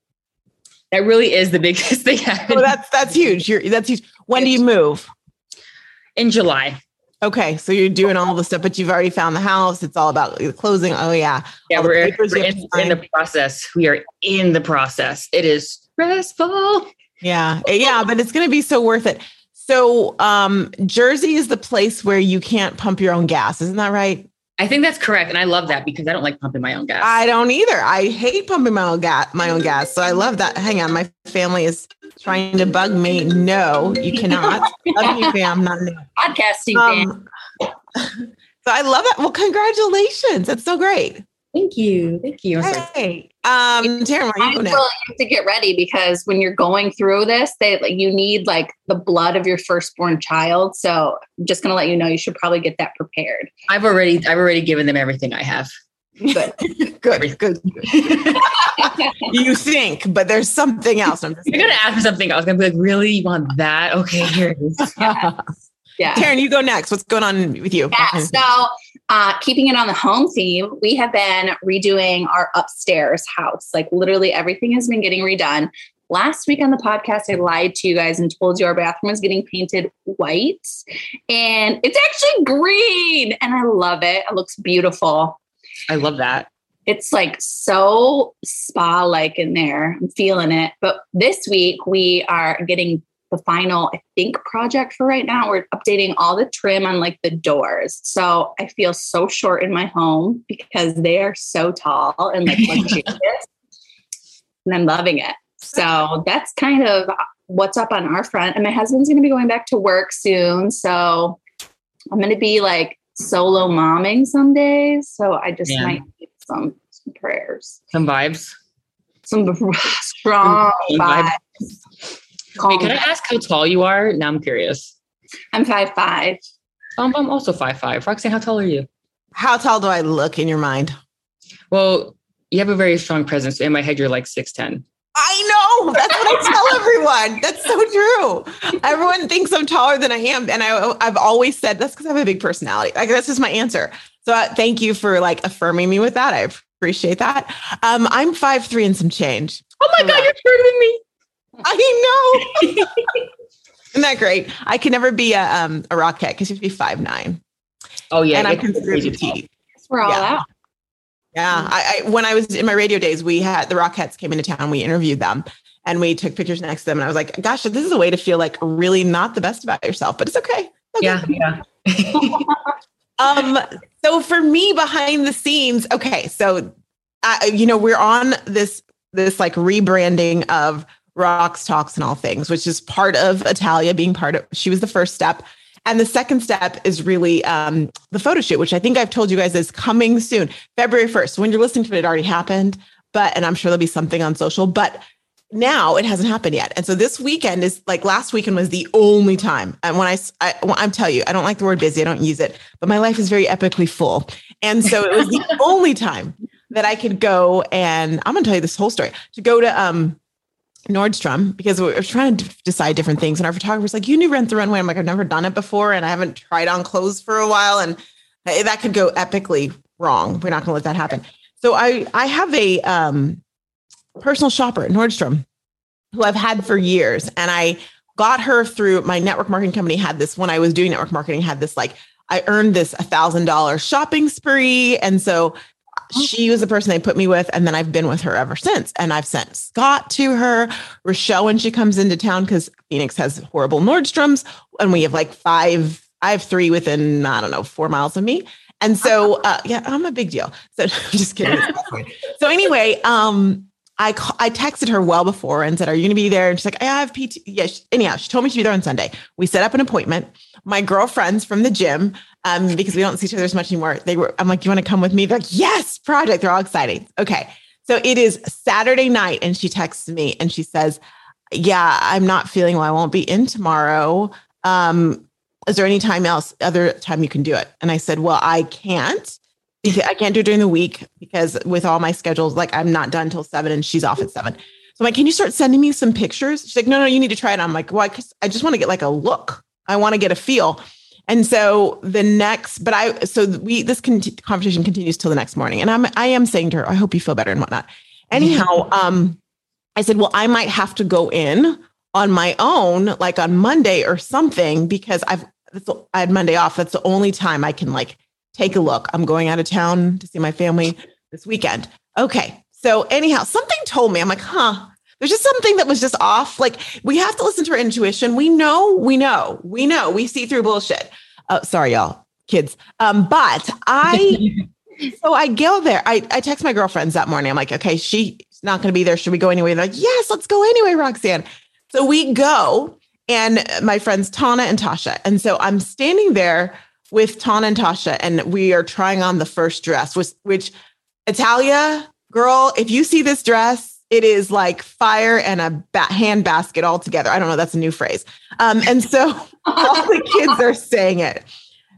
C: that really is the biggest thing happening.
A: Oh, that's that's huge. You're, that's huge. When do you move?
C: In July.
A: Okay, so you're doing all the stuff, but you've already found the house. It's all about the closing. Oh yeah,
C: yeah. We're, we're in, in, the process. We are in the process. It is stressful.
A: Yeah, yeah, but it's going to be so worth it. So, um, Jersey is the place where you can't pump your own gas, isn't that right?
C: I think that's correct, and I love that because I don't like pumping my own gas.
A: I don't either. I hate pumping my own gas. My own gas. So I love that. Hang on, my family is trying to bug me. No, you cannot. love you, fam. Not new.
B: Podcasting um,
A: So I love that. Well, congratulations. That's so great.
C: Thank you. Thank you.
A: Hey, um, Taryn, you
B: You have to get ready because when you're going through this, they like you need like the blood of your firstborn child. So I'm just gonna let you know you should probably get that prepared.
C: I've already I've already given them everything I have.
A: Good. good. Good. you think, but there's something else. I'm just
C: You're gonna ask for something. I'm gonna be like, really? You want that? Okay, here it is.
A: yeah. yeah. Taryn, you go next. What's going on with you?
B: Yeah. So uh, keeping it on the home theme, we have been redoing our upstairs house. Like literally everything has been getting redone. Last week on the podcast, I lied to you guys and told you our bathroom was getting painted white, and it's actually green, and I love it. It looks beautiful.
C: I love that.
B: It's like so spa like in there. I'm feeling it. But this week, we are getting the final, I think, project for right now. We're updating all the trim on like the doors. So I feel so short in my home because they are so tall and like luxurious. and I'm loving it. So that's kind of what's up on our front. And my husband's going to be going back to work soon. So I'm going to be like solo momming some days. So I just yeah. might need some, some prayers,
C: some vibes,
B: some strong some vibes. vibes.
C: Wait, can I ask how tall you are? Now I'm curious.
B: I'm five five.
C: Um, I'm also five five. Roxanne, how tall are you?
A: How tall do I look in your mind?
C: Well, you have a very strong presence. In my head, you're like 6'10.
A: I know. That's what I tell everyone. That's so true. Everyone thinks I'm taller than I am. And I, I've always said that's because I have a big personality. Like, that's just my answer. So uh, thank you for like affirming me with that. I appreciate that. Um, I'm five three and some change.
C: Oh my God, you're shorter than me.
A: I know. Isn't that great? I can never be a um a rocket because you have to be five nine.
C: Oh yeah,
A: and I'm considered petite.
B: We're all
A: Yeah.
B: out.
A: Yeah, I, I when I was in my radio days, we had the Rockettes came into town. We interviewed them, and we took pictures next to them. And I was like, "Gosh, this is a way to feel like really not the best about yourself, but it's okay." Okay.
C: Yeah, yeah.
A: Um. So for me, behind the scenes, okay. So, I, you know, we're on this this like rebranding of Rox Talks and all things, which is part of Italia being part of. She was the first step. And the second step is really um, the photo shoot, which I think I've told you guys is coming soon, February 1st. When you're listening to it, it already happened, but, and I'm sure there'll be something on social, but now it hasn't happened yet. And so this weekend is like last weekend was the only time. And when I, I, when I'm tell you, I don't like the word busy, I don't use it, but my life is very epically full. And so it was the only time that I could go and I'm going to tell you this whole story to go to, um, Nordstrom because we were trying to decide different things. And our photographer's like, you to rent the runway. I'm like, I've never done it before and I haven't tried on clothes for a while. And that could go epically wrong. We're not going to let that happen. So I, I have a um, personal shopper at Nordstrom who I've had for years. And I got her through my network marketing company had this when I was doing network marketing, had this like, I earned this a thousand dollar shopping spree. And so she was the person they put me with. And then I've been with her ever since. And I've sent Scott to her, Rochelle when she comes into town, because Phoenix has horrible Nordstroms. And we have like five, I have three within, I don't know, four miles of me. And so, uh, yeah, I'm a big deal. So just kidding. so anyway, um, I I texted her well before and said, "Are you going to be there?" And she's like, "I have PT." Yeah. She, anyhow, she told me she'd be there on Sunday. We set up an appointment. My girlfriends from the gym, um, because we don't see each other as much anymore. They were. I'm like, you want to come with me?" They're like, "Yes, project." They're all excited. Okay. So it is Saturday night, and she texts me and she says, "Yeah, I'm not feeling well. I won't be in tomorrow. Um, is there any time else, other time you can do it?" And I said, "Well, I can't." I can't do it during the week because with all my schedules, like I'm not done till seven and she's off at seven. So I'm like, can you start sending me some pictures? She's like, no, no, you need to try it. I'm like, why? Because I just want to get like a look. I want to get a feel. And so the next, but I, so we, this con- conversation continues till the next morning. And I'm, I am saying to her, I hope you feel better and whatnot. Anyhow, um, I said, well, I might have to go in on my own, like on Monday or something, because I've, that's, I had Monday off. That's the only time I can like take a look. I'm going out of town to see my family this weekend. Okay. So anyhow, something told me, I'm like, huh, there's just something that was just off. Like we have to listen to our intuition. We know, we know, we know, we see through bullshit. Oh, sorry, y'all, kids. Um, but I, so I go there. I, I text my girlfriends that morning. I'm like, okay, she's not going to be there. Should we go anyway? They're like, yes, let's go anyway, Roxanne. So we go and my friends Tana and Tasha. And so I'm standing there with Tana and Tasha, and we are trying on the first dress, which, which Italia girl, if you see this dress, it is like fire and a ba- hand basket all together. I don't know. That's a new phrase. Um, and so all the kids are saying it.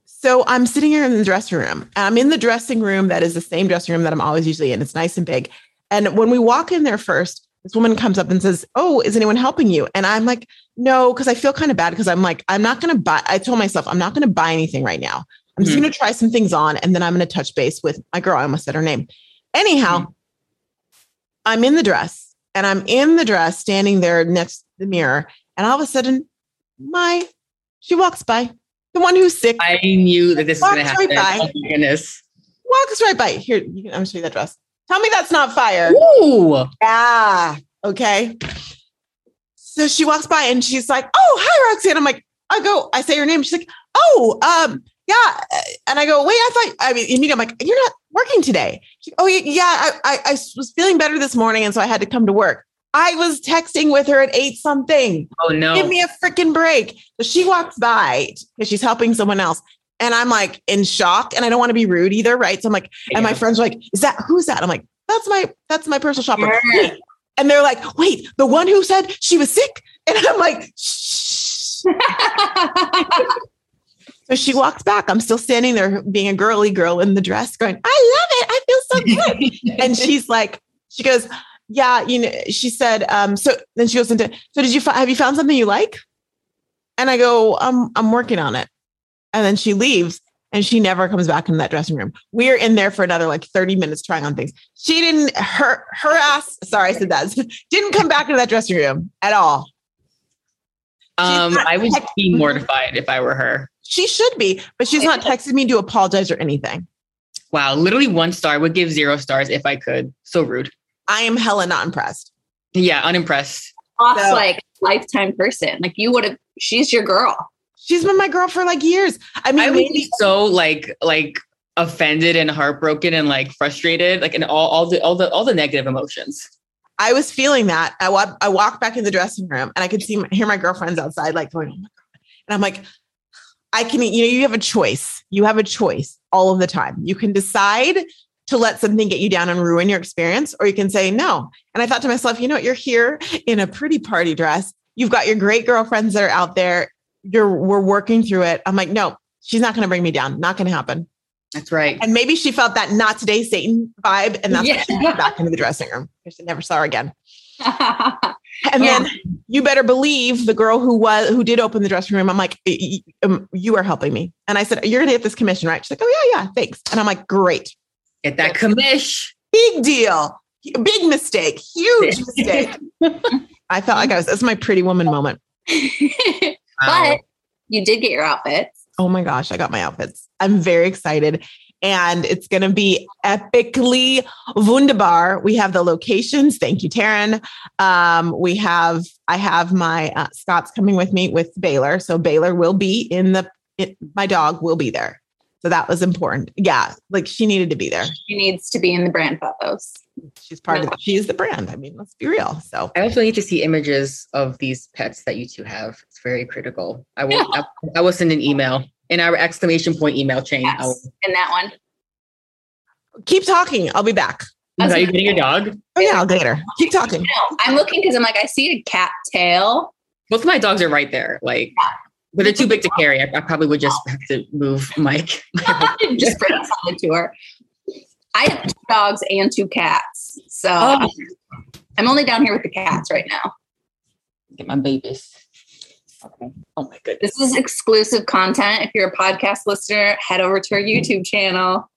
A: So I'm sitting here in the dressing room. I'm in the dressing room that is the same dressing room that I'm always usually in. It's nice and big. And when we walk in there first, this woman comes up and says, Oh, is anyone helping you? And I'm like, No, because I feel kind of bad because I'm like, I'm not going to buy. I told myself, I'm not going to buy anything right now. I'm just
C: Mhm.
A: going to try some things on and then I'm going to touch base with my girl. I almost said her name. Anyhow, I'm in the dress and I'm in the dress standing there next to the mirror. And all of a sudden, my, she walks by, the one who's sick
C: I knew that this was going to
A: right
C: happen.
A: by.
C: Oh my goodness.
A: walks right by. Here, you can, I'm gonna show you that dress. Tell me that's not fire.
C: Ooh.
A: Yeah. Okay. So she walks by and she's like, "Oh, hi, Roxanne." I'm like, I go, I say her name. She's like, "Oh, um, yeah." And I go, "Wait, I thought." I mean, immediately I'm like, "You're not working today." She, "Oh, yeah, yeah. I, I, I was feeling better this morning, and so I had to come to work." I was texting with her at eight something.
C: Oh no.
A: Give me a freaking break. So she walks by because she's helping someone else. And I'm like in shock and I don't want to be rude either. Right. So I'm like, and my friends are like, is that who's that? I'm like, that's my that's my personal shopper.
B: Yeah.
A: And they're like, wait, the one who said she was sick? And I'm like, shh. So So she walks back. I'm still standing there being a girly girl in the dress, going, I love it. I feel so good. and she's like, she goes, Yeah, you know, she said, um, so then she goes into, so did you have you found something you like? And I go, I'm I'm working on it. And then she leaves and she never comes back in that dressing room. We're in there for another like 30 minutes trying on things. She didn't her her ass, sorry, I said that, didn't come back into that dressing room at all.
C: Um, I would be mortified if I were her.
A: She should be, but she's not texted me to apologize or anything.
C: Wow, literally one star would give zero stars if I could. So rude.
A: I am hella not impressed.
C: Yeah, unimpressed.
B: Off so, like lifetime person. Like you would have. She's your girl.
A: She's been my girl for like years. I mean,
C: I would be so like like offended and heartbroken and like frustrated, like in all all the all the all the negative emotions.
A: I was feeling that. I walk, I walked back in the dressing room and I could see my, hear my girlfriends outside like going, oh my God. And I'm like, I can, you know, you have a choice. You have a choice all of the time. You can decide to let something get you down and ruin your experience, or you can say no. And I thought to myself, you know what? You're here in a pretty party dress. You've got your great girlfriends that are out there. You're we're working through it. I'm like, no, she's not going to bring me down. Not going to happen.
C: That's right.
A: And maybe she felt that not today Satan vibe, and that's yeah. why she went back into the dressing room. because She never saw her again. and yeah. then you better believe the girl who was who did open the dressing room. I'm like, um, you are helping me. And I said, you're gonna get this commission, right? She's like, oh yeah, yeah, thanks. And I'm like, great.
C: Get that commission.
A: Big deal. Big mistake. Huge mistake. I felt like I was. That's my pretty woman moment.
B: but you did get your outfits.
A: Oh my gosh, I got my outfits. I'm very excited. And it's going to be epically wunderbar. We have the locations. Thank you, Taryn. Um, we have, I have my uh, Scott's coming with me with Baylor. So Baylor will be in the, it, my dog will be there. So that was important. Yeah. Like she needed to be there.
B: She needs to be in the brand photos.
A: She's part of, she is the brand. I mean, let's be real. So
C: I also need to see images of these pets that you two have. It's very critical. I will, I, I will send an email in our exclamation point email chain.
B: Yes, oh. in that one.
A: Keep talking. I'll be back.
C: Are you getting a dog?
A: Oh yeah, I'll get her. Keep talking.
B: No, I'm looking because I'm like, I see a cat tail.
C: Both of my dogs are right there. Like, but they're too big to carry. I, I probably would just have to move Mike.
B: just bring something to her. I have two dogs and two cats. So oh. I'm only down here with the cats right now.
C: Get my babies. Okay. Oh my goodness.
B: This is exclusive content. If you're a podcast listener, head over to our YouTube channel.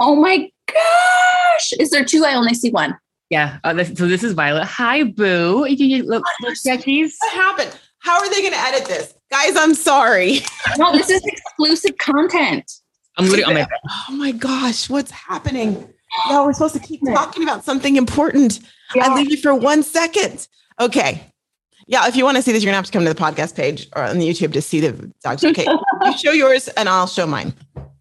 B: Oh my gosh. Is there two? I only see one.
C: Yeah. Uh, this, so this is Violet. Hi, Boo. You, you look, look
A: What happened? How are they going to edit this? Guys, I'm sorry.
B: No, this is exclusive content.
C: I'm literally on my
A: Oh my gosh, what's happening? No, we're supposed to keep talking about something important. Yeah. I leave you for one second. Okay. Yeah, if you want to see this, you're gonna have to come to the podcast page or on the YouTube to see the dogs. Okay, you show yours and I'll show mine.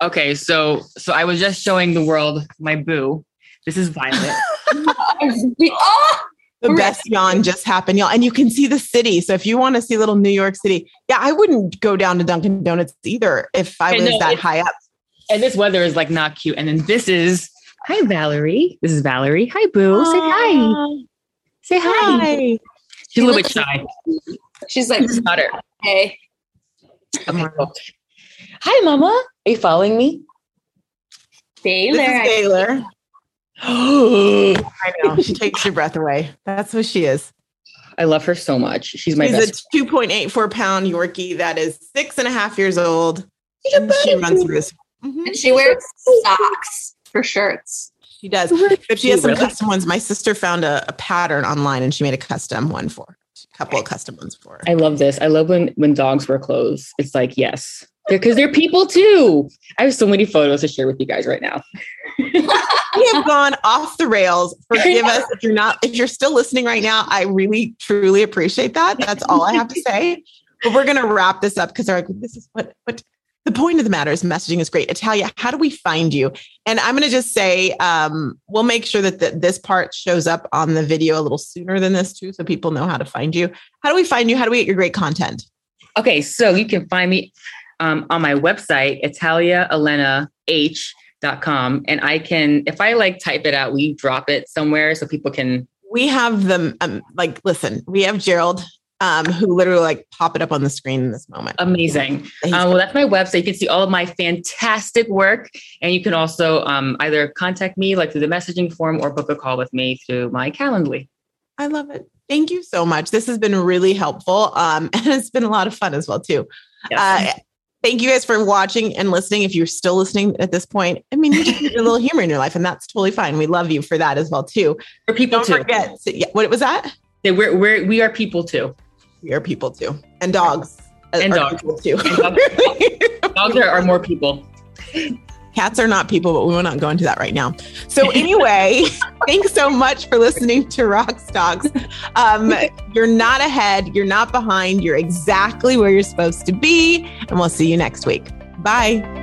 C: Okay, so so I was just showing the world my boo. This is Violet.
A: oh! The best yawn just happened, y'all, and you can see the city. So if you want to see little New York City, yeah, I wouldn't go down to Dunkin' Donuts either if I was that high up.
C: And this weather is like not cute. And then this is hi Valerie. This is Valerie. Hi Boo. Say hi. Say hi. hi. She's a little bit shy.
B: She's like, this
C: not.
B: Hey.
C: Okay. Hi, Mama. Are you following me?
B: Baylor.
A: Baylor. I know. She takes your breath away. That's what she is.
C: I love her so much. She's my
A: She's best. a 2.84 pound Yorkie that is six and a half years old. And she runs through this.
B: Mm-hmm. And she wears socks for shirts.
A: She does. If she has some custom ones, my sister found a, a, pattern online and she made a custom one for her. a couple of custom ones for her.
C: I love this. I love when when dogs wear clothes. It's like yes, because they're, they're people too. I have so many photos to share with you guys right now.
A: we have gone off the rails. Forgive us if you're not if you're still listening right now. I really truly appreciate that. That's all I have to say. But we're gonna wrap this up because like, this is what what the point of the matter is messaging is great. Italia, how do we find you? And I'm going to just say, um, we'll make sure that the, this part shows up on the video a little sooner than this too, so people know how to find you. How do we find you? How do we get your great content?
C: Okay, so you can find me um, on my website, italiaelenah.com. And I can, if I like type it out, we drop it somewhere so people can.
A: We have them, um, like, listen, we have Gerald um, who literally like pop it up on the screen in this moment.
C: Amazing. Um, well, that's my website. You can see all of my fantastic work. And you can also um, either contact me like through the messaging form or book a call with me through my Calendly.
A: I love it. Thank you so much. This has been really helpful. Um, and it's been a lot of fun as well, too. Yes. Uh, thank you guys for watching and listening. If you're still listening at this point, I mean, you just need a little humor in your life, and that's totally fine. We love you for that as well, too.
C: For people Don't too.
A: Forget, yeah, what was that?
C: Yeah, we're, we're, we are people too.
A: We are people too. And dogs.
C: And dogs. too. And dogs, dogs are, are more people.
A: Cats are not people, but we will not go into that right now. So, anyway, thanks so much for listening to Rox Talks. Um, you're not ahead, you're not behind, you're exactly where you're supposed to be. And we'll see you next week. Bye.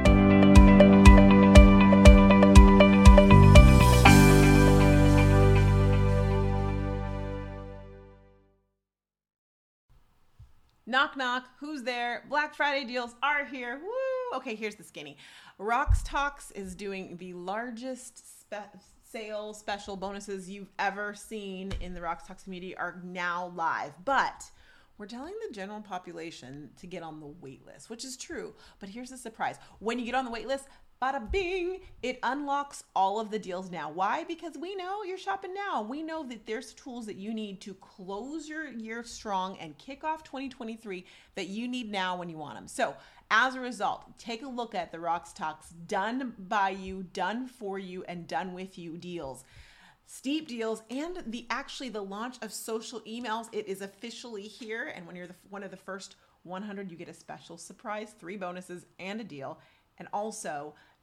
A: Knock, knock. Who's there? Black Friday deals are here. Woo! Okay, here's the skinny. Rox Talks is doing the largest spe- sale special bonuses you've ever seen in the Rox Talks community are now live. But we're telling the general population to get on the wait list, which is true. But here's the surprise when you get on the wait list, bada bing, it unlocks all of the deals now. Why? Because we know you're shopping now. We know that there's tools that you need to close your year strong and kick off 2023 that you need now when you want them. So, as a result, take a look at the Rox Talks done by you, done for you, and done with you deals steep deals and the actually the launch of social emails it is officially here and when you're the, one of the first 100 you get a special surprise three bonuses and a deal and also